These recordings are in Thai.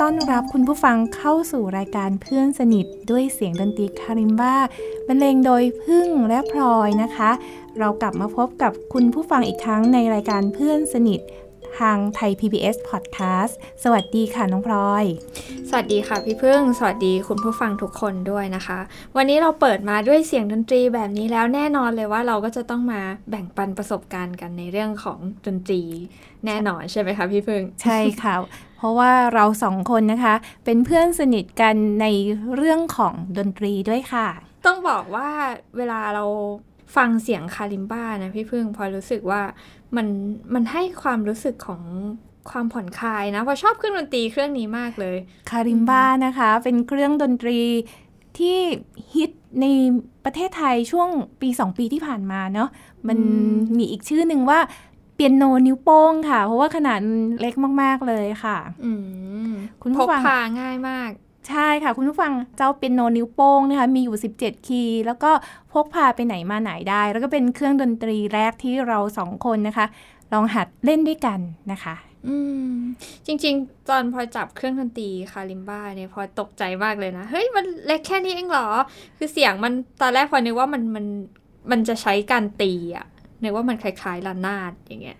ต้อนรับคุณผู้ฟังเข้าสู่รายการเพื่อนสนิทด้วยเสียงดนตรีคาริมบ้าบรรเลงโดยพึ่งและพลอยนะคะ เรากลับมาพบกับคุณผู้ฟังอีกครั้งในรายการเพื่อนสนิททางไทย PBS Podcast สวัสดีค่ะน้องพลอย สวัสดีค่ะพี่พึ่ง สวัสดีคุณผู้ฟังทุกคนด้วยนะคะ วันนี้เราเปิดมาด้วยเสียงดนตรีแบบนี้แล้วแน่นอนเลยว่าเราก็จะต้องมาแบ่งปันประสบการณ์กันในเรื่องของดนตรีแน่นอนใช่ไหมคะพี่พึ่ง ใช่ค่ะเพ ราะว่าเราสองคนนะคะ เป็นเพื่อนสนิทกันในเรื่องของดนตรีด้วยค่ะ ต้องบอกว่าเวลาเราฟังเสียงคาลิมบ้านะพี่พึ่งพอรู้สึกว่ามันมันให้ความรู้สึกของความผ่อนคลายนะเพอชอบเครื่องดนตรีเครื่องนี้มากเลย คาริมบ้านะคะ เป็นเครื่องดนตรีที่ฮิตในประเทศไทยช่วงปี 2 ปีที่ผ่านมาเนาะมันมีอีกชื่อหนึ่งว่า เปียโนนิ้วโป้งค่ะ เพราะว่าขนาดเล็กมากๆเลยค่ะอืมคุณพผู้กฟังพาง่ายมาก ใช่ค่ะ คุณผู้ฟังเจ้าเปียโนนิ้วโป้งนะคะมีอยู่ 17 คีย์ แล้วก็พกพาไปไหนมาไหนได้ แล้วก็เป็นเครื่องดนตรีแรกที่เราสองคนนะคะ ลองหัดเล่นด้วยกันนะคะอืมจริง ๆ ตอนพอจับเครื่องดนตรีคาลิมบ้าเนี่ยพอตกใจมากเลยนะ เฮ้ย มันเล็กแค่นี้เองเหรอ คือเสียงมันตอนแรกพอนึกว่ามันมันมันจะใช้การตีอะ นึกว่ามันคล้ายๆระนาดอย่างเงี้ย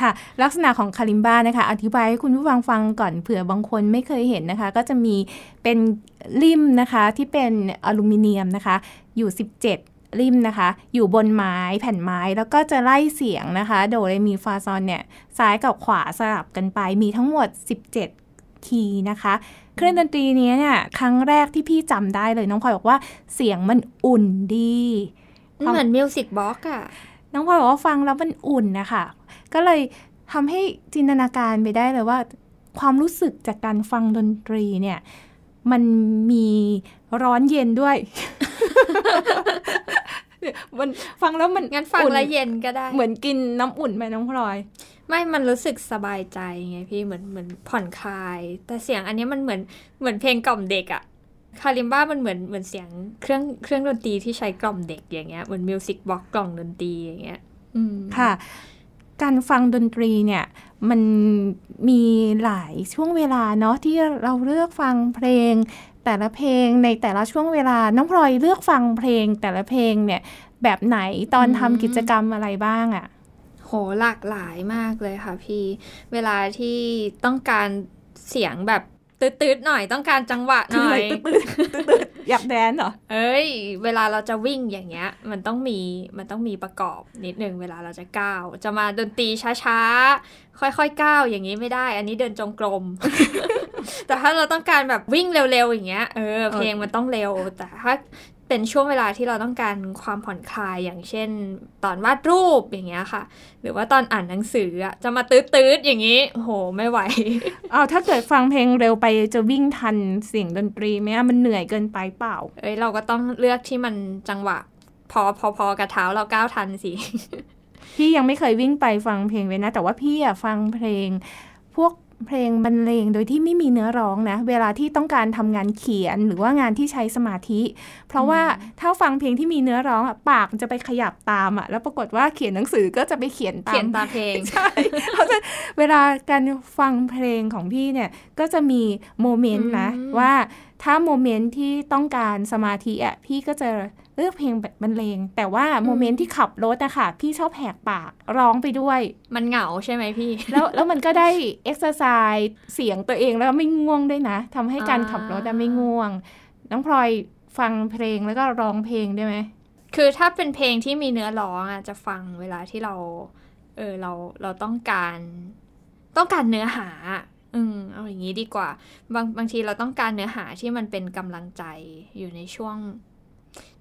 ค่ะ ลักษณะของคาลิมบ้านะคะ อธิบายให้คุณผู้ฟังฟังก่อนเผื่อบางคนไม่เคยเห็นนะคะ ก็จะมีเป็นริมนะคะที่เป็นอลูมิเนียมนะคะ อยู่ 17 ริมนะคะ อยู่บนไม้แผ่นไม้แล้วก็จะไล่เสียงนะคะ โดเรมีฟาซอนเนี่ยซ้ายกับขวาสลับกันไป มีทั้งหมด 17 คีย์นะคะ เครื่องดนตรีนี้เนี่ยครั้งแรกที่พี่จำได้เลยน้องพลอยบอกว่าเสียงมันอุ่นดี เหมือน music box อะ น้องพลอยบอกว่าฟังแล้วมันอุ่นนะคะก็เลยทำให้จินตนาการไปได้เลยว่า ความรู้สึกจากการฟังดนตรีเนี่ย มันมีร้อนเย็นด้วยมันฟังแล้วมันงั้นฟังอุ่นแล้วเย็นก็ได้ เหมือนกินน้ำอุ่นไหมน้องพลอย ไม่มันรู้สึกสบายใจไงพี่เหมือนเหมือนผ่อนคลาย แต่เสียงอันนี้มันเหมือนเหมือนเพลงกล่อมเด็กอะ kalimba มันเหมือนเหมือนเสียงเครื่องเครื่องดนตรีที่ใช้กล่อมเด็กอย่างเงี้ยเหมือน music box กล่องดนตรีอย่างเงี้ยอืมค่ะ การฟังดนตรีเนี่ยมันมีหลายช่วงเวลาเนาะที่เราเลือกฟังเพลง แต่ละเพลงในแต่ละช่วงเวลาน้องพลอยเลือกฟังเพลงแต่ละเพลงเนี่ยแบบไหนตอนทำกิจกรรมอะไรบ้างอะโหหลากหลายมากเลยค่ะพี่ เวลาที่ต้องการเสียงแบบ ตืดๆหน่อยต้องการจังหวะหคือน่เลอยยตืดๆตืดๆอยากแดนเหรอเอ้ย เวลาเราจะวิ่งอย่างเงี้ย มันต้องมีมันต้องมีประกอบนิดนึงเวลาเราจะก้าว จะมาดนตรีช้าๆ ค่อยๆก้าวอย่างนี้ไม่ได้ อันนี้เดินจงกรม แต่ถ้าเราต้องการแบบวิ่งเร็วๆอย่างเงี้ยเออเพลงมันต้องเร็วแต่ถ้า เป็นช่วงเวลาที่เราต้องการความผ่อนคลายอย่างเช่น ตอนวาดรูปอย่างเงี้ยค่ะ หรือว่าตอนอ่านหนังสืออะจะมาตืดๆอย่างนี้โหไม่ไหวเอาถ้าเกิดฟังเพลงเร็วไปจะวิ่งทันเสียงดนตรีไหมอะมันเหนื่อยเกินไปเปล่า เอ้ยเราก็ต้องเลือกที่มันจังหวะ พอพอพอกระเท้าเราก้าวทันสิพี่ยังไม่เคยวิ่งไปฟังเพลงเลยนะ แต่ว่าพี่อะฟังเพลงพวก เพลงบรรเลงโดยที่ไม่มีเนื้อร้องนะ เวลาที่ต้องการทำงานเขียนหรือว่างานที่ใช้สมาธิ เพราะว่าถ้าฟังเพลงที่มีเนื้อร้องอะปากมันจะไปขยับตามอะแล้วปรากฏว่าเขียนหนังสือก็จะไปเขียนตามเขียนตามเพลงใช่เขาจะเวลาการฟังเพลงของพี่เนี่ยก็จะมี moment นะอืมว่าถ้า moment ที่ต้องการสมาธิอะพี่ก็จะ เลือกเพลงแบบบรรเลง แต่ว่า moment ที่ขับรถอะค่ะ พี่ชอบแหกปากร้องไปด้วย มันเหงาใช่ไหมพี่ แล้วแล้วมันก็ได้เอ็กซ์ไซส์เสียงตัวเองแล้วไม่ง่วงด้วยนะทำให้การอ่าขับรถอะไม่ง่วง น้องพลอยฟังเพลงแล้วก็ร้องเพลงได้ไหม คือถ้าเป็นเพลงที่มีเนื้อร้องอะจะฟังเวลาที่เรา เออเราเราต้องการ ต้องการเนื้อหาอืมเอาอย่างนี้ดีกว่า บางบางทีเราต้องการเนื้อหาที่มันเป็นกำลังใจอยู่ในช่วง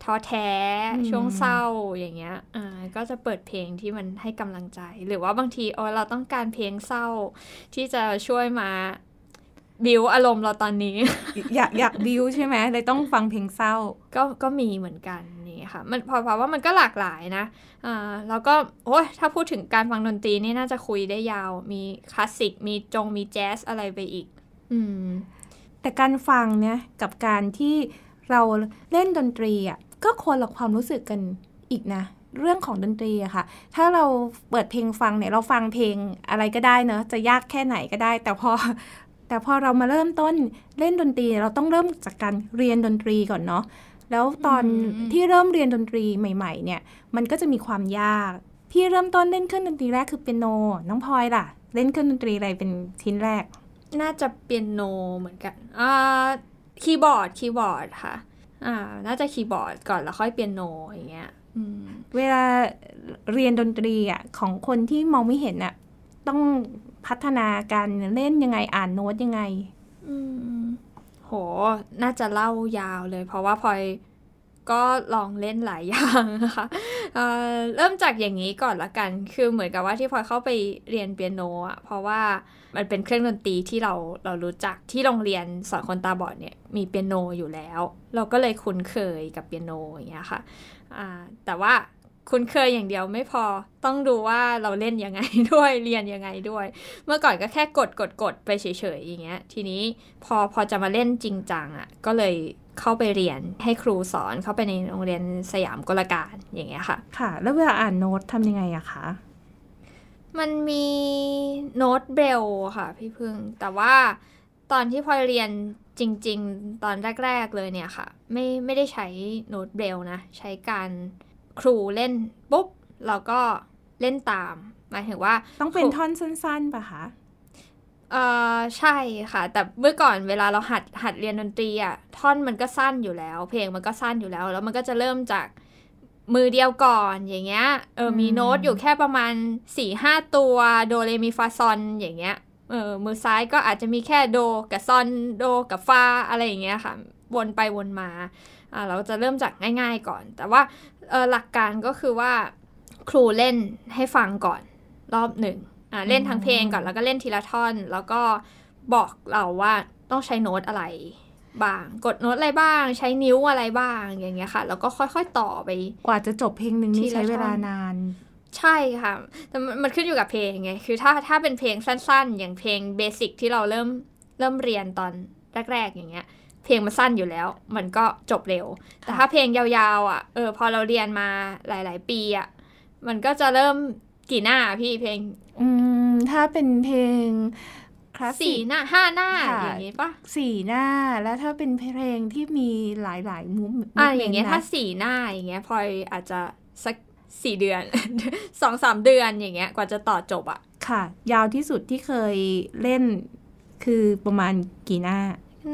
ท้อแท้อืมช่วงเศร้าอย่างเงี้ยอ่าก็จะเปิดเพลงที่มันให้กำลังใจ หรือว่าบางทีโอ้เราต้องการเพลงเศร้า ที่จะช่วยมาบิวอารมณ์เราตอนนี้ อยากอยากบิวใช่ไหมเลยต้องฟังเพลงเศร้า ก็ก็มีเหมือนกันนี่ค่ะ มันพอพอว่ามันก็หลากหลายนะอ่าแล้วก็โอ้ยถ้าพูดถึงการฟังดนตรีนี่น่าจะคุยได้ยาว มีคลาสสิก มีจงมีแจ๊สอะไรไปอีก อืม แต่การฟังเนี่ยกับการที่ เราเล่นดนตรีอะก็คนละความรู้สึกกันอีกนะ เรื่องของดนตรีอะค่ะ ถ้าเราเปิดเพลงฟังเนี่ยเราฟังเพลงอะไรก็ได้เนอะจะยากแค่ไหนก็ได้ แต่พอแต่พอเรามาเริ่มต้นเล่นดนตรีเราต้องเริ่มจากการเรียนดนตรีก่อนเนาะแล้วตอนอืมที่เริ่มเรียนดนตรีใหม่ ๆ เนี่ย มันก็จะมีความยากพี่เริ่มต้นเล่นเครื่องดนตรีแรกคือเปียโน น้องพลอยล่ะ เล่นเครื่องดนตรีอะไรเป็นชิ้นแรก น่าจะเปียโนเหมือนกันอ่า คีย์บอร์ดคีย์บอร์ดค่ะ อ่า น่าจะคีย์บอร์ดก่อนแล้วค่อยเปียโนอย่างเงี้ยอืมเวลาเรียนดนตรีอะของคนที่มองไม่เห็นอะต้องพัฒนาการเล่นยังไงอ่านโน้ตยังไงอืมโห น่าจะเล่ายาวเลย เพราะว่าพลอย ก็ลองเล่นหลายอย่างนะคะเเริ่มจากอย่างนี้ก่อนละกัน คือเหมือนกับว่าที่พลอยเข้าไปเรียนเปียโนอะ เพราะว่ามันเป็นเครื่องดนตรีที่เราเรารู้จักที่โรงเรียนสอนคนตาบอดเนี่ยมีเปียโนอยู่แล้ว เราก็เลยคุ้นเคยกับเปียโนอย่างเงี้ยค่ะแต่ว่าคุ้นเคยอย่างเดียวไม่พอต้องดูว่าเราเล่นยังไงด้วยเรียนยังไงด้วย เมื่อก่อนก็แค่กดกดกดไปเฉยๆอย่างเงี้ย ทีนี้พอพอจะมาเล่นจริงจังอะ่ะก็เลย เข้าไปเรียนให้ครูสอนเข้าไปในโรงเรียนสยามกลการอย่างเงี้ยค่ะ ค่ะ แล้วเวลาอ่านโน้ตทำยังไงอะคะมันมีโน้ตเบลค่ะพี่พึ่ง แต่ว่าตอนที่พลอยเรียนจริง ๆ ตอนแรก ๆ เลยเนี่ยค่ะ ไม่ไม่ได้ใช้โน้ตเบลนะ ใช้การครูเล่นปุ๊บเราก็เล่นตาม หมายถึงว่าต้องเป็นครูท่อนสั้นๆปะคะ เอ่อใช่ค่ะ แต่เมื่อก่อนเวลาเราหัดหัดเรียนดนตรีอะท่อนมันก็สั้นอยู่แล้ว เพลงมันก็สั้นอยู่แล้ว แล้วมันก็จะเริ่มจากมือเดียวก่อนอย่างเงี้ยเออมีอืมโน้ตอยู่แค่ประมาณ4ี่ห้าตัวโดเรมีฟาซอนอย่างเงี้ยเออมือซ้ายก็อาจจะมีแค่โดกับซอนโดกับฟาอะไรอย่างเงี้ยค่ะ วนไปวนมาอ่าเราจะเริ่มจากง่าย ๆก่อน แต่ว่าเออหลักการก็คือว่าครูเล่นให้ฟังก่อนรอบหนึ่งอ่า เล่นทั้งเพลงก่อนแล้วก็เล่นทีละท่อน แล้วก็บอกเราว่าต้องใช้โน้ตอะไรบ้าง กดโน้ตอะไรบ้าง ใช้นิ้วอะไรบ้างอย่างเงี้ยค่ะ แล้วก็ค่อยๆต่อไป กว่าจะจบเพลงหนึ่งทีนี่ละใช้เวลาท่อนนาน ใช่ค่ะ แต่มันมันขึ้นอยู่กับเพลงไง คือถ้าถ้าเป็นเพลงสั้นๆ อย่างเพลงเบสิกที่เราเริ่มเริ่มเรียนตอนแรกๆอย่างเงี้ย เพลงมันสั้นอยู่แล้ว มันก็จบเร็ว แต่ถ้าเพลงยาวๆ อะ เออ พอเราเรียนมาหลาย ๆ ปีอะ มันก็จะเริ่ม กี่หน้าพี่เพลง อืม ถ้าเป็นเพลงคลาสสิสี่กหน้าห้าหน้าค่ะอย่างงี้ปะสี่หน้าแล้วถ้าเป็นเพลงที่มีหลายๆมุมอ่าอย่างเงี้ยถ้าสี่หน้าอย่างเงี้ยพลอยอาจจะสักสี่เดือนสองสามเดือนอย่างเงี้ยกว่าจะต่อจบอะค่ะ ยาวที่สุดที่เคยเล่นคือประมาณกี่หน้า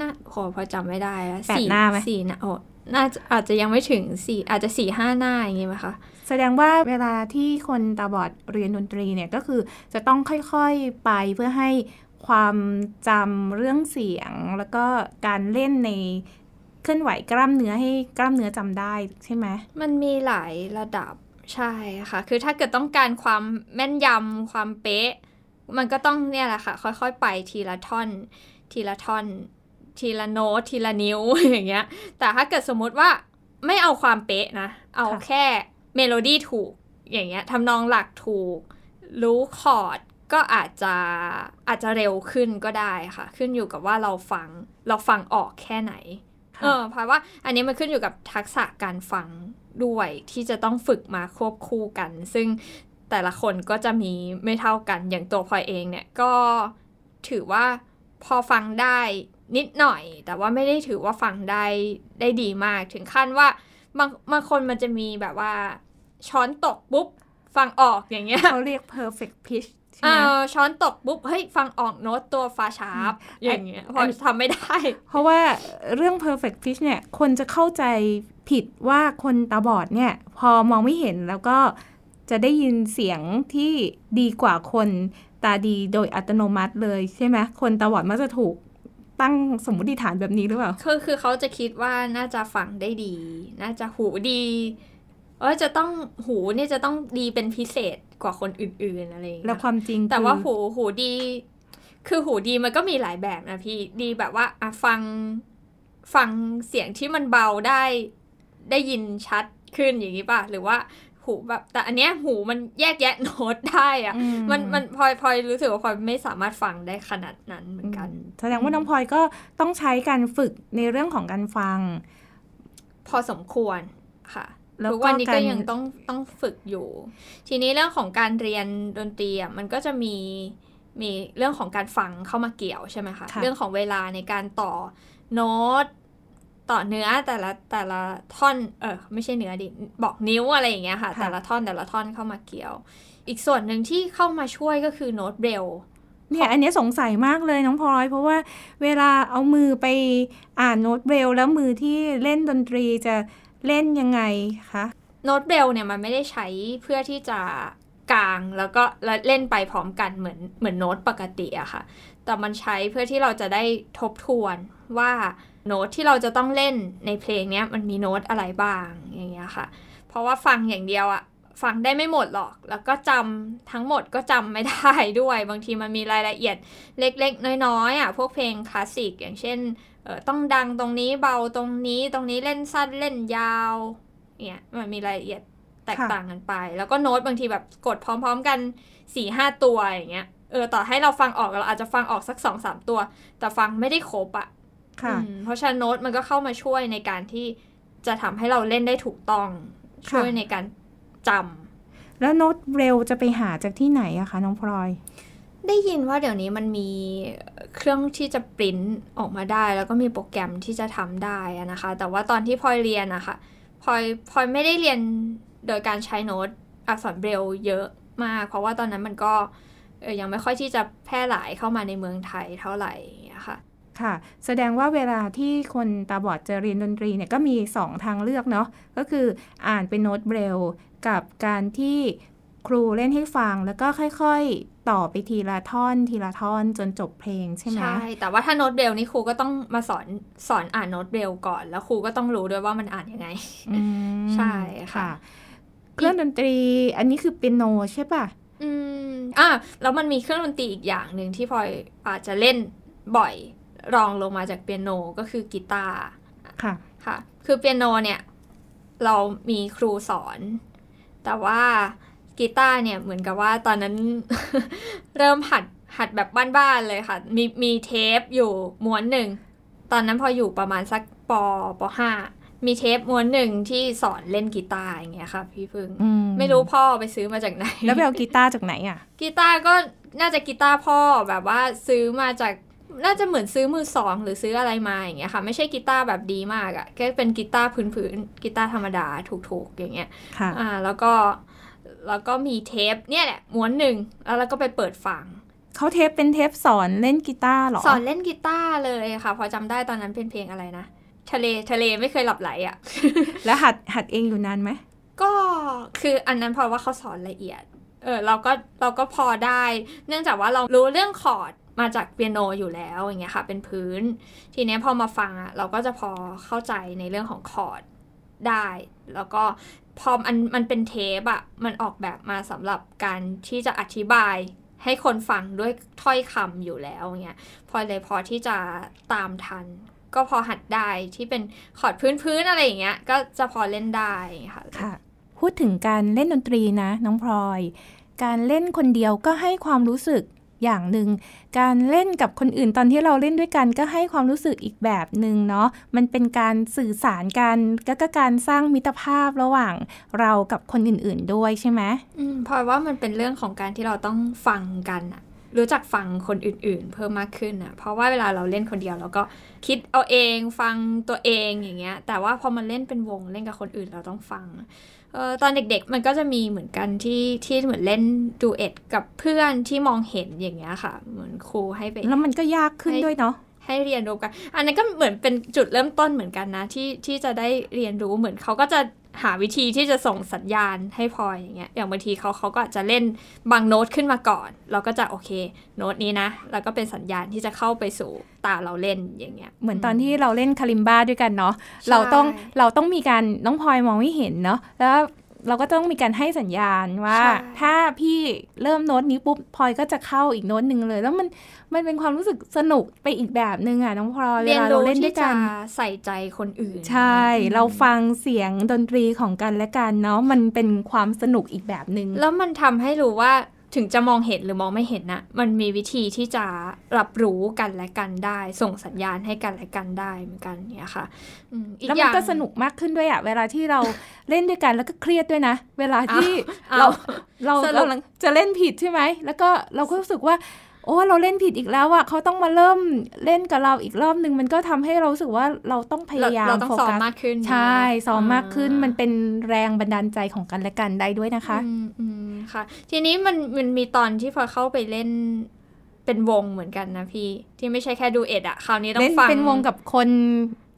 น่าโหพอจำไม่ได้แล้วแปดสี่หน้าไหมสี่หน้าโอ้ น่าจะอาจจะยังไม่ถึงสี่อาจจะสี่ห้าหน้าอย่างงี้ไหมคะ แสดงว่าเวลาที่คนตาบอดเรียนดนตรีเนี่ยก็คือจะต้องค่อยๆไปเพื่อให้ความจำเรื่องเสียง แล้วก็การเล่นในเคลื่อนไหวกล้ามเนื้อให้กล้ามเนื้อจำได้ใช่ไหมมันมีหลายระดับใช่ค่ะ คือถ้าเกิดต้องการความแม่นยำความเป๊ะ มันก็ต้องเนี่ยแหละค่ะ ค่อยๆ ไปทีละท่อน ทีละท่อน ทีละโน้ตทีละนิ้วอย่างเงี้ย แต่ถ้าเกิดสมมุติว่าไม่เอาความเป๊ะนะ เอาแค่เมโลดี้ถูกอย่างเงี้ยทำนองหลักถูก รู้คอร์ดก็อาจจะอาจจะเร็วขึ้นก็ได้ค่ะ ขึ้นอยู่กับว่าเราฟังเราฟังออกแค่ไหนค่ะเออเพราะว่าอันนี้มันขึ้นอยู่กับทักษะการฟังด้วยที่จะต้องฝึกมาควบคู่กัน ซึ่งแต่ละคนก็จะมีไม่เท่ากันอย่างตัวพลอยเองเนี่ยก็ถือว่าพอฟังได้ นิดหน่อย แต่ว่าไม่ได้ถือว่าฟังได้ได้ดีมาก ถึงขั้นว่าบางบางคนมันจะมีแบบว่า ช้อนตกปุ๊บ ฟังออกอย่างเงี้ยเขาเรียก perfect pitch ใช่เอไหมอช้อนตกปุ๊บ เฮ้ย ฟังออกโน้ตตัวฟาชาร์ปอย่างเงี้ยพอทำไม่ได้ เพราะว่าเรื่อง perfect pitch เนี่ย คนจะเข้าใจผิดว่าคนตาบอดเนี่ย พอมองไม่เห็นแล้วก็จะได้ยินเสียงที่ดีกว่าคนตาดีโดยอัตโนมัติเลยใช่ไหมคนตาบอดมักจะถูก ตั้งสมมติฐานแบบนี้หรือเปล่าคือคือเขาจะคิดว่าน่าจะฟังได้ดี น่าจะหูดีเออจะต้องหูเนี่ยจะต้องดีเป็นพิเศษกว่าคนอื่นๆอะไรอย่างเงี้ยแล้วความจริง แต่ว่าคือหูหูดี คือหูดีมันก็มีหลายแบบนะพี่ดีแบบว่าอะฟังฟังเสียงที่มันเบาได้ได้ยินชัดขึ้นอย่างนี้ป่ะ หรือว่า หูแบบแต่อันเนี้ยหูมันแยกแยะโน้ตได้อะอืมันมันพลอยพลอยรู้สึกว่าพลอยไม่สามารถฟังได้ขนาดนั้นเหมือนกันแสดงว่าน้องพลอยก็ต้องใช้การฝึกในเรื่องของการฟัง พอสมควรค่ะแล้วก็ทุกวันนี้ก็การยังต้องต้องฝึกอยู่ ทีนี้เรื่องของการเรียนดนตรีอะมันก็จะมีมีเรื่องของการฟังเข้ามาเกี่ยวใช่ไหมคะค่ะเรื่องของเวลาในการต่อโน้ต ต่อเนื้อแต่ละแต่ละท่อนเออไม่ใช่เนื้อดิบอกนิ้วอะไรอย่างเงี้ยค่ะ แต่ละท่อนแต่ละท่อนเข้ามาเกี่ยว อีกส่วนหนึ่งที่เข้ามาช่วยก็คือโน้ตเบรลเนี่ยอันเนี้ยสงสัยมากเลยน้องพลอย เพราะว่าเวลาเอามือไปอ่านโน้ตเบรลแล้วมือที่เล่นดนตรีจะเล่นยังไงคะโน้ตเบรลเนี่ยมันไม่ได้ใช้เพื่อที่จะกางแล้วก็แล้วเล่นไปพร้อมกันเหมือนเหมือนโน้ตปกติอะค่ะ แต่มันใช้เพื่อที่เราจะได้ทบทวนว่า โน้ตที่เราจะต้องเล่นในเพลงเนี้ยมันมีโน้ตอะไรบ้างอย่างเงี้ยค่ะ เพราะว่าฟังอย่างเดียวอะฟังได้ไม่หมดหรอก แล้วก็จำทั้งหมดก็จำไม่ได้ด้วย บางทีมันมีรายละเอียดเล็กๆ น้อยๆอะพวกเพลงคลาสสิกอย่างเช่นเออต้องดังตรงนี้เบาตรงนี้ตรงนี้เล่นสั้นเล่นยาวเนี่ยมันมีรายละเอียดแตกต่างกันไป แล้วก็โน้ตบางทีแบบกดพร้อม ๆ กันสี่ห้าตัวอย่างเงี้ยเออต่อให้เราฟังออกเราอาจจะฟังออกสักสองสามตัว แต่ฟังไม่ได้ครบอะ่ะ เพราะฉะนั้นโน้ตมันก็เข้ามาช่วยในการที่จะทำให้เราเล่นได้ถูกต้องค่ะช่วยในการจำแล้วโน้ตเบรลจะไปหาจากที่ไหนอะคะน้องพลอย ได้ยินว่าเดี๋ยวนี้มันมีเครื่องที่จะปริ้นออกมาได้ แล้วก็มีโปรแกรมที่จะทำได้อะนะคะ แต่ว่าตอนที่พลอยเรียนอะค่ะพลอยพลอยไม่ได้เรียนโดยการใช้โน้ตอักษรเบรลเยอะมาก เพราะว่าตอนนั้นมันก็เออยังไม่ค่อยที่จะแพร่หลายเข้ามาในเมืองไทยเท่าไหร่อย่างเงี้ยค่ะ ค่ะ แสดงว่าเวลาที่คนตาบอดจะเรียนดนตรีเนี่ยก็มีสองทางเลือกเนาะก็คืออ่านเป็นโน้ตเบรลกับการที่ครูเล่นให้ฟังแล้วก็ค่อยๆ ต่อไปทีละท่อนทีละท่อนจนจบเพลงใช่ไหมใช่ แต่ว่าถ้าโน้ตเบรลนี่ครูก็ต้องมาสอนสอนอ่านโน้ตเบรลก่อน แล้วครูก็ต้องรู้ด้วยว่ามันอ่านยังไงอืมใช่ค่ะ เครื่องดนตรีอันนี้คือเปียโนใช่ป่ะ อืมอะแล้วมันมีเครื่องดนตรีอีกอย่างหนึ่งที่พลอยอาจจะเล่นบ่อย รองลงมาจากเปียโนก็คือกีตาร์ค่ะค่ะคือเปียโนเนี่ยเรามีครูสอน แต่ว่ากีตาร์เนี่ยเหมือนกับว่าตอนนั้นเริ่มหัดหัดแบบบ้านๆเลยค่ะ มีมีเทปอยู่ม้วนหนึ่ง ตอนนั้นพออยู่ประมาณสักปปห้ามีเทปม้วนหนึ่งที่สอนเล่นกีตาร์อย่างเงี้ยค่ะ พี่พึ่งอืไม่รู้พ่อไปซื้อมาจากไหน แล้วไปเอากีตาร์จากไหนอะ กีตาร์ก็น่าจะกีตาร์พ่อแบบว่าซื้อมาจาก น่าจะเหมือนซื้อมือสองหรือซื้ออะไรมาอย่างเงี้ยค่ะ ไม่ใช่กีตาร์แบบดีมากอะ่ะแค่เป็นกีตาร์พื้นๆกีตาร์ธรรมดาถูกๆอย่างเงี้ยค่ะอ่าแล้วก็แล้วก็มีเทปเนี่ยแหละม้วนหนึ่งแล้วเราก็ไปเปิดฟังเขาเทปเป็นเทปสอนเล่นกีตาร์เหรอ สอนเล่นกีตาร์เลยค่ะ พอจำได้ตอนนั้นเป็นเพลงอะไรนะทะเลทะเลไม่เคยหลับไหลอะ่ะ แล้วหัดหัดเองอยู่นานไหมก็คืออันนั้นเพราะว่าเขาสอนละเอียด เออเราก็เราก็พอได้ เนื่องจากว่าเรารู้เรื่องคอร์ด มาจากเปียโนอยู่แล้วอย่างเงี้ยค่ะ เป็นพื้น ทีเนี้ยพอมาฟังอะเราก็จะพอเข้าใจในเรื่องของคอร์ดได้ แล้วก็พอมันมันเป็นเทปอะมันออกแบบมาสำหรับการที่จะอธิบายให้คนฟังด้วยถ้อยคำอยู่แล้วเงี้ยพอเลยพอที่จะตามทัน ก็พอหัดได้ที่เป็นคอร์ดพื้นๆอะไรอย่างเงี้ยก็จะพอเล่นได้ค่ะค่ะ พูดถึงการเล่นดนตรีนะ น้องพลอย การเล่นคนเดียวก็ให้ความรู้สึก อย่างหนึ่งการเล่นกับคนอื่นตอนที่เราเล่นด้วยกันก็ให้ความรู้สึกอีกแบบหนึ่งเนาะมันเป็นการสื่อสารกันก็การสร้างมิตรภาพระหว่างเรากับคนอื่นๆด้วยใช่ไหมอืมเพราะว่ามันเป็นเรื่องของการที่เราต้องฟังกันอะรู้จักฟังคนอื่นๆ เพิ่มมากขึ้นอะเพราะว่าเวลาเราเล่นคนเดียวเราก็คิดเอาเองฟังตัวเองอย่างเงี้ย แต่ว่าพอมันเล่นเป็นวงเล่นกับคนอื่นเราต้องฟัง ออตอนเด็กๆ มันก็จะมีเหมือนกันที่ที่เหมือนเล่นดูเอ็ดกับเพื่อนที่มองเห็นอย่างเงี้ยค่ะ เหมือนครูให้ไปแล้วมันก็ยากขึ้นด้วยเนาะให้เรียนรู้กัน อันนั้นก็เหมือนเป็นจุดเริ่มต้นเหมือนกันนะที่ที่จะได้เรียนรู้เหมือนเขาก็จะ หาวิธีที่จะส่งสัญญาณให้พลอยอย่างเงี้ย อย่างบางทีเขาเขาก็อาจจะเล่นบางโน้ตขึ้นมาก่อน เราก็จะโอเค โน้ตนี้นะ แล้วก็เป็นสัญญาณที่จะเข้าไปสู่ตาเราเล่นอย่างเงี้ย เหมือนตอนที่เราเล่น kalimba ด้วยกันเนาะ เราต้องเราต้องมีการน้องพลอยมองไม่เห็นเนาะ แล้ว เราก็ต้องมีการให้สัญญาณว่า ถ้าพี่เริ่มโน้ตนี้ปุ๊บพลอยก็จะเข้าอีกโน้ตหนึ่งเลย แล้วมันมันเป็นความรู้สึกสนุกไปอีกแบบหนึ่งอะน้องพลอยเวลาเราเล่นด้วยกันใส่ใจคนอื่น ใช่ เราฟังเสียงดนตรีของกันและกันเนาะมันเป็นความสนุกอีกแบบหนึ่งแล้วมันทำให้รู้ว่า ถึงจะมองเห็นหรือมองไม่เห็นนะมันมีวิธีที่จะรับรู้กันและกันได้ ส่งสัญญาณให้กันและกันได้เหมือนกันเนี่ยค่ะอืมอีกแล้วอมันย่างก็สนุกมากขึ้นด้วยอะเวลาที่เราเล่นด้วยกันแล้วก็เครียดด้วยนะ เวลาที่อ้าวเราเราสรุปกำลังจะเล่นผิดใช่ไหมแล้วก็เราก็รู้สึกว่า โอ้เราเล่นผิดอีกแล้วอะเขาต้องมาเริ่มเล่นกับเราอีกรอบหนึ่งมันก็ทำให้เรารู้สึกว่าเราต้องพเรายายามเราต้องโฟซ้อมกัสมากขึ้น ใช่ซ้อมอ่มากขึ้นมันเป็นแรงบันดาลใจของกันและกันได้ด้วยนะคะอืมอืมค่ะ ทีนี้มันมันมีตอนที่พอเข้าไปเล่นเป็นวงเหมือนกันนะพี่ ที่ไม่ใช่แค่ดูเอ็ดอะคราวนี้ต้อเล่นงฟังเป็นวงกับคน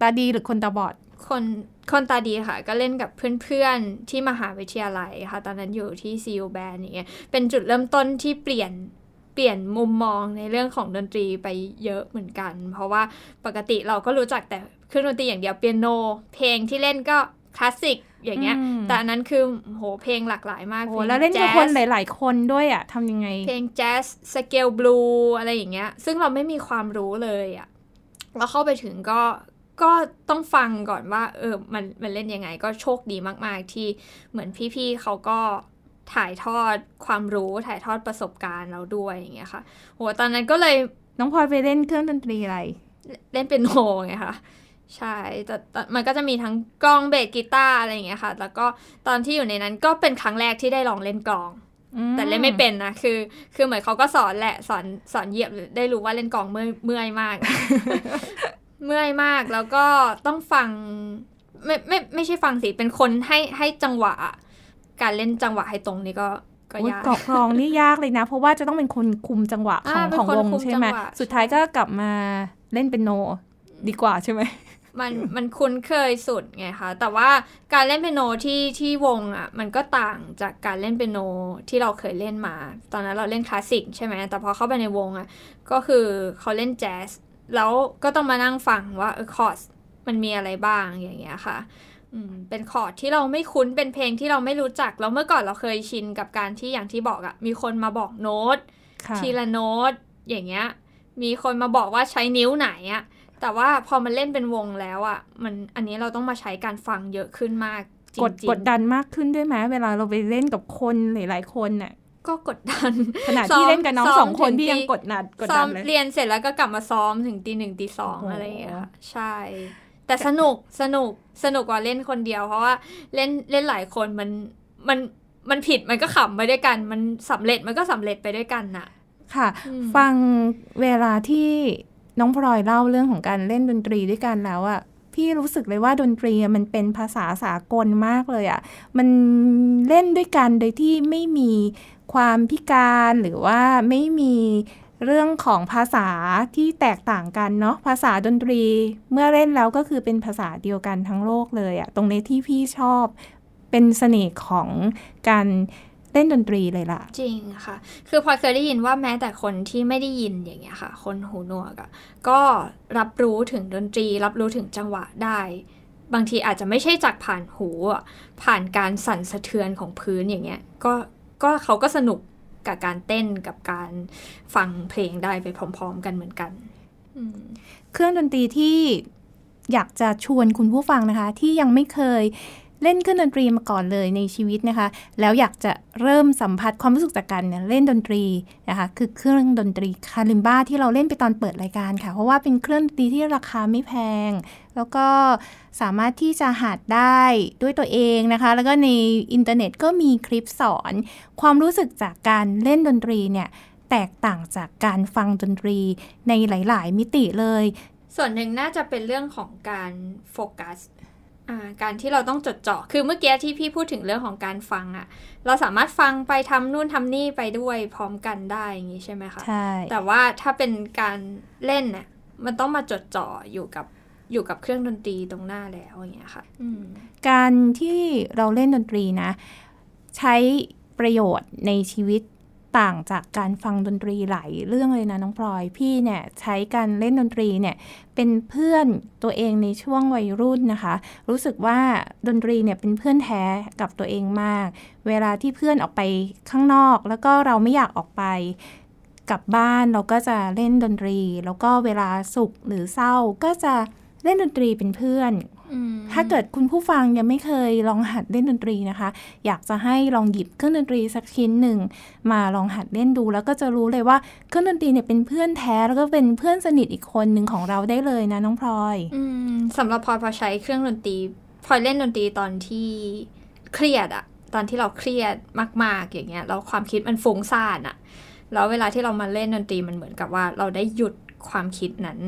ตาดีหรือคนตาบอดคนคนตาดีค่ะ ก็เล่นกับเพื่อนๆที่มหาวิทยาลัยค่ะ ตอนนั้นอยู่ที่ซีอูแบนอย่างเงี้ยเป็นจุดเริ่มต้นที่เปลี่ยน เปลี่ยนมุมมองในเรื่องของดนตรีไปเยอะเหมือนกัน เพราะว่าปกติเราก็รู้จักแต่เครื่องดนตรีอย่างเดียวเปียโน เพลงที่เล่นก็คลาสสิกอย่างเงี้ยอืมแต่อันนั้นคือโหเพลงหลากหลายมากโอ้พงแล้วเล่นกับแจ๊คนสหลาย ๆ คนด้วยอะทำยังไง เพลงแจ๊สสเกลบลูอะไรอย่างเงี้ย ซึ่งเราไม่มีความรู้เลยอะ่ะแล้วเข้าไปถึงก็ก็ต้องฟังก่อนว่า เออมันมันเล่นยังไงก็โชคดีมาก ๆ ที่เหมือนพี่ ๆเขาก็ ถ่ายทอดความรู้ถ่ายทอดประสบการณ์เราด้วยอย่างเงี้ยค่ะโหตอนนั้นก็เลยน้องพลอยไปเล่นเครื่องดนตรีอะไร เล่นเป็นโนไงคะใช่แต่แต่มันก็จะมีทั้งกลองเบสกีตาร์อะไรอย่างเงี้ยค่ะ แล้วก็ตอนที่อยู่ในนั้นก็เป็นครั้งแรกที่ได้ลองเล่นกลอง แต่เล่นไม่เป็นนะ คือ คือเหมือนเขาก็สอนแหละ สอน สอนเหยียบ ได้รู้ว่าเล่นกลองเมื่อยเมื่อยมาก เมื่อยมาก แล้วก็ต้องฟัง ไม่ ไม่ ไม่ใช่ฟังสิ เป็นคนให้ ให้จังหวะ การเล่นจังหวะให้ตรงนี่ก็ก็โอ้ยยากกรอกกลองนี่ยากเลยนะ เพราะว่าจะต้องเป็นคนคุมจังหวะของอ่าเป็นของคนวงคุมใช่ไหมจังหวะสุดท้ายก็กลับมาเล่นเป็นโน ดีกว่าใช่ไหมมันมันคุ้นเคยสุดไงคะแต่ว่าการเล่นเปียโนที่ที่วงอะมันก็ต่างจากการเล่นเปียโนที่เราเคยเล่นมา ตอนนั้นเราเล่นคลาสสิกใช่ไหมแต่พอเข้าไปในวงอะก็คือเขาเล่นแจ๊สแล้วก็ต้องมานั่งฟังว่าเออคอร์ดมันมีอะไรบ้างอย่างเงี้ยค่ะอืม เป็นคอร์ดที่เราไม่คุ้นเป็นเพลงที่เราไม่รู้จัก แล้วเมื่อก่อนเราเคยชินกับการที่อย่างที่บอกอะมีคนมาบอกโน้ตค่ะทีละโน้ตอย่างเงี้ย มีคนมาบอกว่าใช้นิ้วไหนอะแต่ว่าพอมันเล่นเป็นวงแล้วอะมันอันนี้เราต้องมาใช้การฟังเยอะขึ้นมากจริงกดๆกดดันมากขึ้นด้วยไหมเวลาเราไปเล่นกับคนหลายๆคนน่ะก็กดดันขณะซ้อที่มเล่นกับน้องซ้อมสองคนถึงพี่ยังตีกดดันกดซ้อดัมนเลยเรียนเสร็จแล้วก็กลับมาซ้อมถึงตีหนึ่งตีสองโอ้โหอะไรอย่างเงี้ยค่ะใช่ แต่สนุกสนุกสนุกกว่าเล่นคนเดียว เพราะว่าเล่นเล่นหลายคนมันมันมันผิดมันก็ขำไปด้วยกัน มันสำเร็จมันก็สำเร็จไปด้วยกันน่ะ ค่ะอืมฟังเวลาที่น้องพลอยเล่าเรื่องของการเล่นดนตรีด้วยกันแล้วอะพี่รู้สึกเลยว่าดนตรีอะมันเป็นภาษาสากลมากเลยอะมันเล่นด้วยกันโดยที่ไม่มีความพิการหรือว่าไม่มี เรื่องของภาษาที่แตกต่างกันเนาะภาษาดนตรี เมื่อเล่นแล้วก็คือเป็นภาษาเดียวกันทั้งโลกเลยอะตรงนี้ที่พี่ชอบเป็นเสน่ห์ของการเล่นดนตรีเลยล่ะ จริงค่ะ คือพอเคยได้ยินว่าแม้แต่คนที่ไม่ได้ยินอย่างเงี้ยค่ะ คนหูหนวกอะก็รับรู้ถึงดนตรี รับรู้ถึงจังหวะได้ บางทีอาจจะไม่ใช่จากผ่านหูผ่านการสั่นสะเทือนของพื้นอย่างเงี้ยก็ก็เขาก็สนุก กับการเต้นกับการฟังเพลงได้ไปพร้อม ๆ กันเหมือนกัน เครื่องดนตรีที่อยากจะชวนคุณผู้ฟังนะคะ ที่ยังไม่เคย เล่นเครื่องดนตรีมาก่อนเลยในชีวิตนะคะ แล้วอยากจะเริ่มสัมผัสความรู้สึกจากการเเล่นดนตรีนะคะ คือเครื่องดนตรีคาลิมบ้าที่เราเล่นไปตอนเปิดรายการค่ะ เพราะว่าเป็นเครื่องดนตรีที่ราคาไม่แพง แล้วก็สามารถที่จะหัดได้ด้วยตัวเองนะคะ แล้วก็ในอินเทอร์เน็ตก็มีคลิปสอน ความรู้สึกจากการเล่นดนตรีเนี่ยแตกต่างจากการฟังดนตรีในหลาย ๆ มิติเลย ส่วนหนึ่งน่าจะเป็นเรื่องของการโฟกัส การที่เราต้องจดจ่อ คือเมื่อกี้ที่พี่พูดถึงเรื่องของการฟังอะเราสามารถฟังไปทำนู่นทำนี่ไปด้วยพร้อมกันได้อย่างนี้ใช่ไหมคะใช่แต่ว่าถ้าเป็นการเล่นเนี่ยมันต้องมาจดจ่ออยู่กับอยู่กับเครื่องดนตรีตรงหน้าแล้วอย่างเงี้ยค่ะอืมการที่เราเล่นดนตรีนะ ใช้ประโยชน์ในชีวิต ต่างจากการฟังดนตรีหลายเรื่องเลยนะน้องพลอยพี่เนี่ยใช้การเล่นดนตรีเนี่ยเป็นเพื่อนตัวเองในช่วงวัยรุ่นนะคะ รู้สึกว่าดนตรีเนี่ยเป็นเพื่อนแท้กับตัวเองมาก เวลาที่เพื่อนออกไปข้างนอก แล้วก็เราไม่อยากออกไปกลับบ้านเราก็จะเล่นดนตรี แล้วก็เวลาสุขหรือเศร้าก็จะเล่นดนตรีเป็นเพื่อน ถ้าเกิดคุณผู้ฟังยังไม่เคยลองหัดเล่นดนตรีนะคะ อยากจะให้ลองหยิบเครื่องดนตรีสักชิ้นหนึ่งมาลองหัดเล่นดู แล้วก็จะรู้เลยว่าเครื่องดนตรีเนี่ยเป็นเพื่อนแท้แล้วก็เป็นเพื่อนสนิทอีกคนหนึ่งของเราได้เลยนะน้องพลอยอืมสำหรับพลอยพอใช้เครื่องดนตรีพลอยเล่นดนตรีตอนที่เครียดอะตอนที่เราเครียดมาก ๆ อย่างเงี้ยแล้วความคิดมันฟุ้งซ่านอะแล้วเวลาที่เรามาเล่นดนตรีมันเหมือนกับว่า เราได้หยุดความคิดนั้น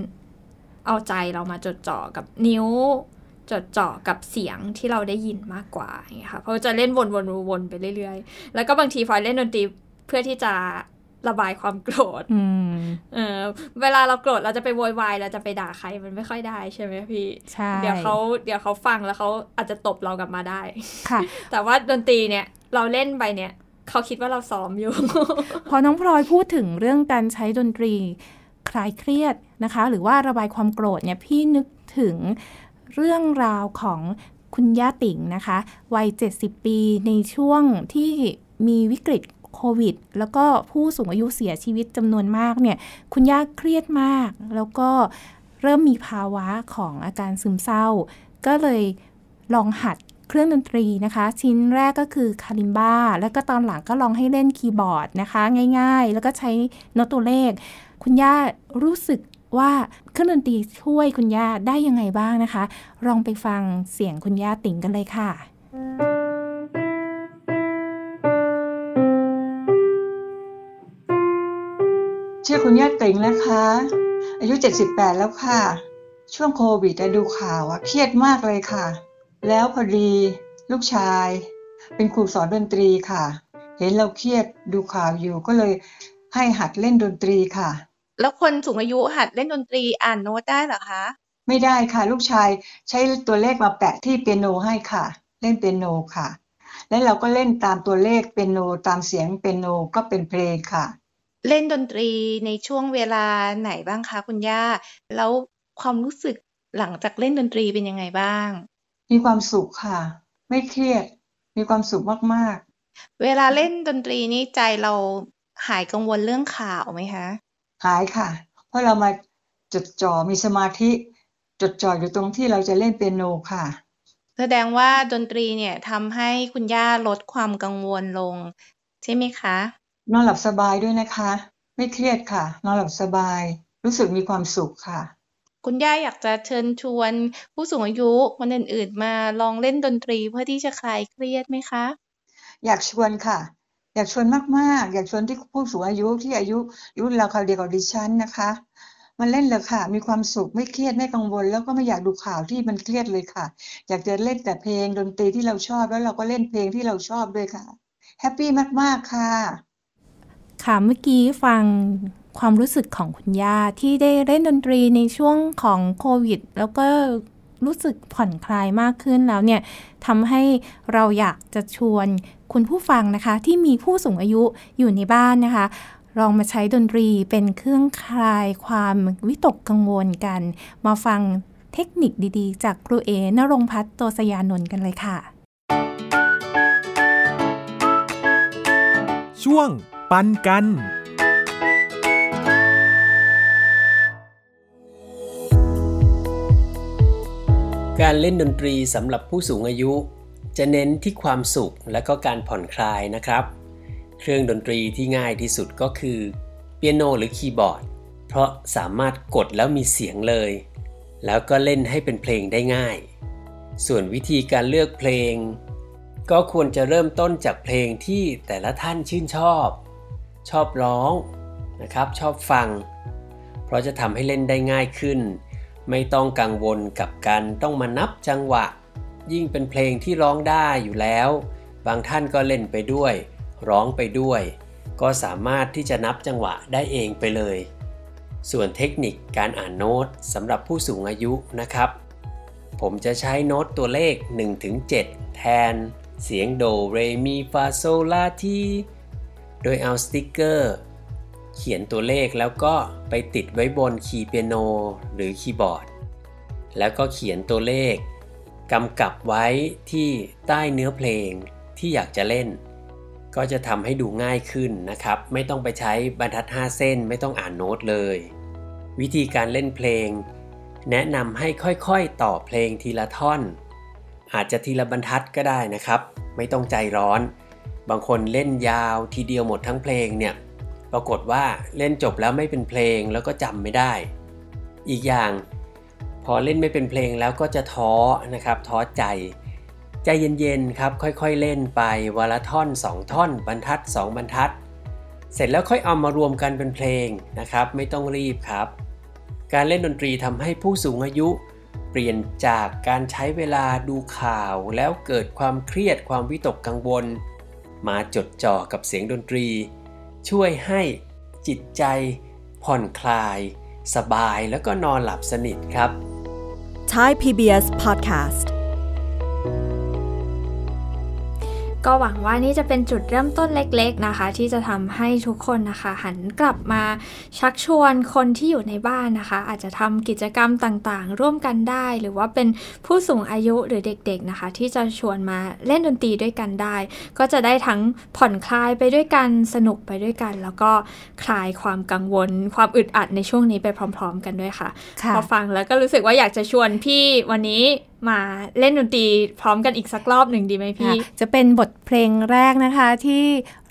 เอาใจเรามาจดจ่อกับนิ้ว จดจ่อกับเสียงที่เราได้ยินมากกว่าอย่างเงี้ยค่ะเพราะจะเล่นวนๆๆไปเรื่อยๆ แล้วก็บางทีพลอยเล่นดนตรีเพื่อที่จะระบายความโกรธอืมเออเวลาเราโกรธเราจะไปโวยวายเราจะไปด่าใครมันไม่ค่อยได้ใช่ไหมพี่ ใช่ เดี๋ยวเขาเดี๋ยวเขาฟังแล้วเขาอาจจะตบเรากลับมาได้ ค่ะ แต่ว่าดนตรีเนี่ยเราเล่นไปเนี่ยเขาคิดว่าเราซ้อมอยู่ พอน้องพลอยพูดถึงเรื่องการใช้ดนตรีคลายเครียดนะคะ หรือว่าระบายความโกรธเนี่ยพี่นึกถึง เรื่องราวของคุณย่าติ๋งนะคะ วัย 70 ปีในช่วงที่มีวิกฤตโควิด แล้วก็ผู้สูงอายุเสียชีวิตจำนวนมากเนี่ย คุณย่าเครียดมาก แล้วก็เริ่มมีภาวะของอาการซึมเศร้า ก็เลยลองหัดเครื่องดนตรีนะคะ ชิ้นแรกก็คือคาลิมบ้า แล้วก็ตอนหลังก็ลองให้เล่นคีย์บอร์ดนะคะ ง่ายๆ แล้วก็ใช้โน้ตตัวเลข คุณย่ารู้สึก ว่าเครื่องดนตรีช่วยคุณย่าได้ยังไงบ้างนะคะ ลองไปฟังเสียงคุณย่าติ๋งกันเลยค่ะชื่อคุณย่าติ๋งนะคะ อายุ 78 แล้วค่ะ ช่วงโควิดดูข่าวอะเครียดมากเลยค่ะ แล้วพอดีลูกชาย เป็นครูสอนดนตรีค่ะ เห็นเราเครียดดูข่าวอยู่ก็เลยให้หัดเล่นดนตรีค่ะ แล้วคนสูงอายุหัดเล่นดนตรีอ่านโน้ตได้เหรอคะ ไม่ได้ค่ะ ลูกชายใช้ตัวเลขมาแปะที่เปียโนให้ค่ะ เล่นเปียโนค่ะ แล้วเราก็เล่นตามตัวเลขเปียโนตามเสียงเปียโนก็เป็นเพลงค่ะ เล่นดนตรีในช่วงเวลาไหนบ้างคะคุณย่า แล้วความรู้สึกหลังจากเล่นดนตรีเป็นยังไงบ้าง มีความสุขค่ะ ไม่เครียด มีความสุขมากเวลาเล่นดนตรีนี่ใจเราหายกังวลเรื่องข่าวไหมคะๆ หายค่ะ เพราะเรามาจดจ่อมีสมาธิ จดจ่ออยู่ตรงที่เราจะเล่นเปียโนค่ะ แสดงว่าดนตรีเนี่ยทำให้คุณย่าลดความกังวลลง ใช่ไหมคะ นอนหลับสบายด้วยนะคะ ไม่เครียดค่ะ นอนหลับสบาย รู้สึกมีความสุขค่ะคุณย่าอยากจะเชิญชวน ผู้สูงอายุคนอื่นๆ มาลองเล่นดนตรีเพื่อที่จะคลายเครียดไหมคะ อยากชวนค่ะ อยากชวนมากๆ อยากชวนที่ผู้สูงอายุที่อายุรุ่นราวคราวเดียวกับดิฉันนะคะ มันเล่นเลยค่ะ มีความสุขไม่เครียดไม่กังวล แล้วก็ไม่อยากดูข่าวที่มันเครียดเลยค่ะ อยากจะเล่นแต่เพลงดนตรีที่เราชอบแล้วเราก็เล่นเพลงที่เราชอบด้วยค่ะแฮปปี้มากๆค่ะ ค่ะเมื่อกี้ฟังความรู้สึกของคุณย่าที่ได้เล่นดนตรีในช่วงของโควิด แล้วก็รู้สึกผ่อนคลายมากขึ้นแล้วเนี่ยทำให้เราอยากจะชวน คุณผู้ฟังนะคะ ที่มีผู้สูงอายุอยู่ในบ้านนะคะ ลองมาใช้ดนตรีเป็นเครื่องคลายความวิตกกังวลกัน มาฟังเทคนิคดีๆ จากครูเอนรงค์พัฒน์โตสยานนท์กันเลยค่ะ ช่วงปันกันการเล่นดนตรีสำหรับผู้สูงอายุ จะเน้นที่ความสุขและก็การผ่อนคลายนะครับ เครื่องดนตรีที่ง่ายที่สุดก็คือเปียโนหรือคีย์บอร์ด เพราะสามารถกดแล้วมีเสียงเลย แล้วก็เล่นให้เป็นเพลงได้ง่าย ส่วนวิธีการเลือกเพลง ก็ควรจะเริ่มต้นจากเพลงที่แต่ละท่านชื่นชอบ ชอบร้องนะครับ ชอบฟัง เพราะจะทำให้เล่นได้ง่ายขึ้น ไม่ต้องกังวลกับการต้องมานับจังหวะ ยิ่งเป็นเพลงที่ร้องได้อยู่แล้ว บางท่านก็เล่นไปด้วย ร้องไปด้วย ก็สามารถที่จะนับจังหวะได้เองไปเลย ส่วนเทคนิคการอ่านโน้ตสำหรับผู้สูงอายุนะครับ ผมจะใช้โน้ตตัวเลข 1-7 แทน เสียงโดเรมีฟาโซลาทีโดยเอาสติกเกอร์เขียนตัวเลขแล้วก็ไปติดไว้บนคีย์เปียโนหรือคีย์บอร์ด แล้วก็เขียนตัวเลข กำกับไว้ที่ใต้เนื้อเพลงที่อยากจะเล่น ก็จะทำให้ดูง่ายขึ้นนะครับ ไม่ต้องไปใช้บรรทัด 5 เส้นไม่ต้องอ่านโน้ตเลย วิธีการเล่นเพลง แนะนำให้ค่อยๆต่อเพลงทีละท่อน อาจจะทีละบรรทัดก็ได้นะครับ ไม่ต้องใจร้อน บางคนเล่นยาวทีเดียวหมดทั้งเพลงเนี่ยปรากฏว่าเล่นจบแล้วไม่เป็นเพลงแล้วก็จำไม่ได้ อีกอย่าง อเล่นไม่เป็นเพลงแล้วก็จะท้อนะครับท้อใจ ใจเย็นๆครับค่อยๆเล่นไปวันละท่อน 2 ท่อน บรรทัด 2 บรรทัด เสร็จแล้วค่อยเอามารวมกันเป็นเพลงนะครับ ไม่ต้องรีบครับ การเล่นดนตรีทำให้ผู้สูงอายุ เปลี่ยนจากการใช้เวลาดูข่าว แล้วเกิดความเครียดความวิตกกังวล มาจดจ่อกับเสียงดนตรี ช่วยให้จิตใจผ่อนคลาย สบายแล้วก็นอนหลับสนิทครับ Thai PBS Podcast ก็หวังว่านี่จะเป็นจุดเริ่มต้นเล็กๆนะคะ ที่จะทำให้ทุกคนนะคะ หันกลับมาชักชวนคนที่อยู่ในบ้านนะคะ อาจจะทำกิจกรรมต่างๆ ร่วมกันได้ หรือว่าเป็นผู้สูงอายุหรือเด็ก ๆนะคะ ที่จะชวนมาเล่นดนตรีด้วยกันได้ ก็จะได้ทั้งผ่อนคลายไปด้วยกันสนุกไปด้วยกัน แล้วก็คลายความกังวล ความอึดอัดในช่วงนี้ไปพร้อม ๆ กันด้วยค่ะค่ะพอฟังแล้วก็รู้สึกว่าอยากจะชวนพี่วันนี้มาเล่นดนตรีพร้อมกันอีกสักรอบหนึ่งดีไหมพี่ จะเป็นบทเพลงแรกนะคะที่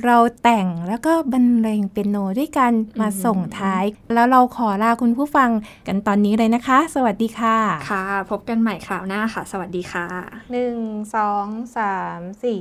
เราแต่งแล้วก็บรรเลงเป็นโนด้วยกันมาส่งท้าย แล้วเราขอลาคุณผู้ฟังกันตอนนี้เลยนะคะ สวัสดีค่ะ ค่ะ พบกันใหม่คราวหน้าค่ะ สวัสดีค่ะหนึ่งสองสามสี่